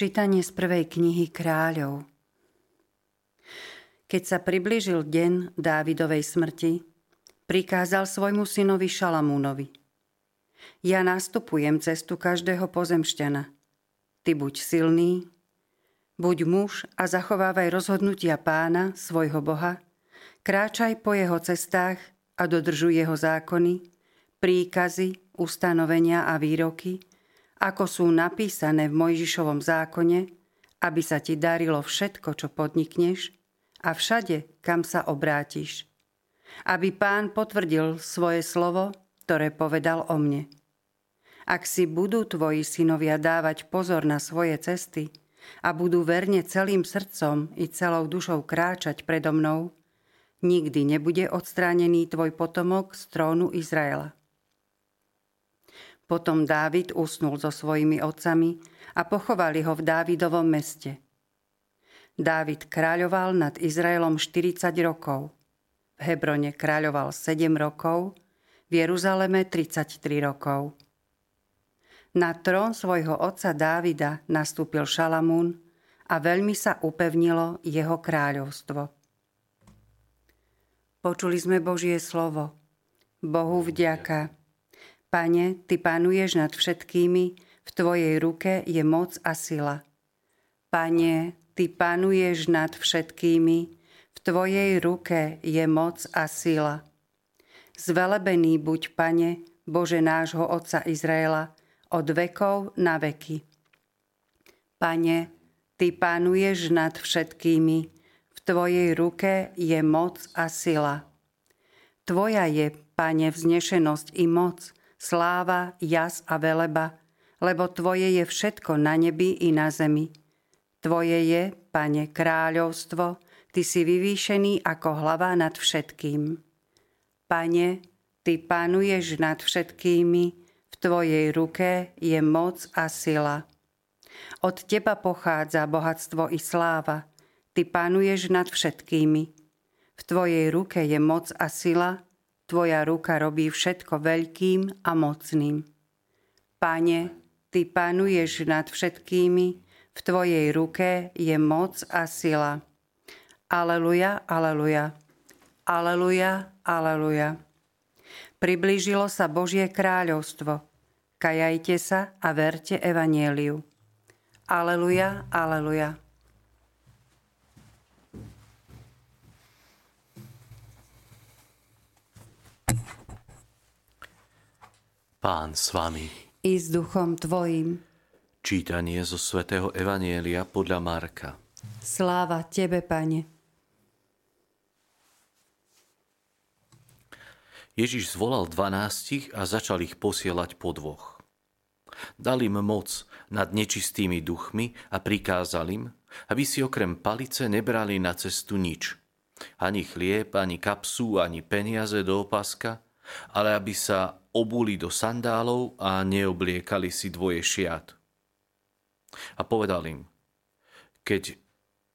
Čítanie z prvej knihy kráľov. Keď sa priblížil deň Dávidovej smrti, prikázal svojmu synovi Šalamúnovi. Ja nastupujem cestu každého pozemšťana. Ty buď silný, buď muž a zachovávaj rozhodnutia pána, svojho Boha, kráčaj po jeho cestách a dodržuj jeho zákony, príkazy, ustanovenia a výroky, ako sú napísané v Mojžišovom zákone, aby sa ti darilo všetko, čo podnikneš a všade, kam sa obrátiš. Aby pán potvrdil svoje slovo, ktoré povedal o mne. Ak si budú tvoji synovia dávať pozor na svoje cesty a budú verne celým srdcom i celou dušou kráčať predo mnou, nikdy nebude odstránený tvoj potomok z trónu Izraela. Potom Dávid usnul so svojimi otcami a pochovali ho v Dávidovom meste. Dávid kráľoval nad Izraelom 40 rokov. V Hebrone kráľoval 7 rokov, v Jeruzaleme 33 rokov. Na trón svojho otca Dávida nastúpil Šalamún a veľmi sa upevnilo jeho kráľovstvo. Počuli sme Božie slovo. Bohu vďaka. Pane, Ty panuješ nad všetkými, v Tvojej ruke je moc a sila. Pane, Ty panuješ nad všetkými, v Tvojej ruke je moc a sila. Zvelebený buď, Pane, Bože nášho Otca Izraela, od vekov na veky. Pane, Ty panuješ nad všetkými, v Tvojej ruke je moc a sila. Tvoja je, Pane, vznešenosť i moc – sláva, jas a veleba, lebo Tvoje je všetko na nebi i na zemi. Tvoje je, Pane, kráľovstvo, Ty si vyvýšený ako hlava nad všetkým. Pane, Ty panuješ nad všetkými, v Tvojej ruke je moc a sila. Od Teba pochádza bohatstvo i sláva, Ty panuješ nad všetkými. V Tvojej ruke je moc a sila, Tvoja ruka robí všetko veľkým a mocným. Pane, Ty panuješ nad všetkými, v Tvojej ruke je moc a sila. Aleluja, aleluja. Aleluja, aleluja. Priblížilo sa Božie kráľovstvo. Kajajte sa a verte evanieliu. Aleluja, aleluja. Pán s vami. I s duchom tvojim. Čítanie zo svätého Evanielia podľa Marka. Sláva Tebe, Pane. Ježiš zvolal dvanástich a začal ich posielať po dvoch. Dal im moc nad nečistými duchmi a prikázal im, aby si okrem palice nebrali na cestu nič. Ani chlieb, ani kapsu, ani peniaze do opaska, ale aby sa obuli do sandálov a neobliekali si dvoje šiat. A povedal im, keď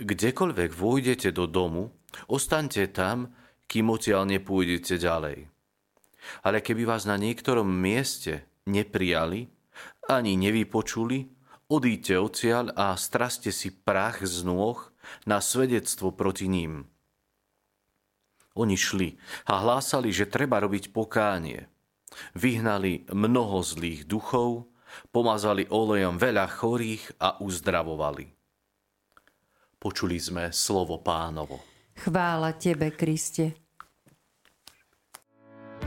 kdekoľvek vôjdete do domu, ostaňte tam, kým odtiaľ nepôjdete ďalej. Ale keby vás na niektorom mieste neprijali, ani nevypočuli, odíďte odtiaľ a straste si prach z nôh na svedectvo proti ním. Oni šli a hlásali, že treba robiť pokánie. Vyhnali mnoho zlých duchov, pomazali olejom veľa chorých a uzdravovali. Počuli sme slovo pánovo. Chvála Tebe, Kriste.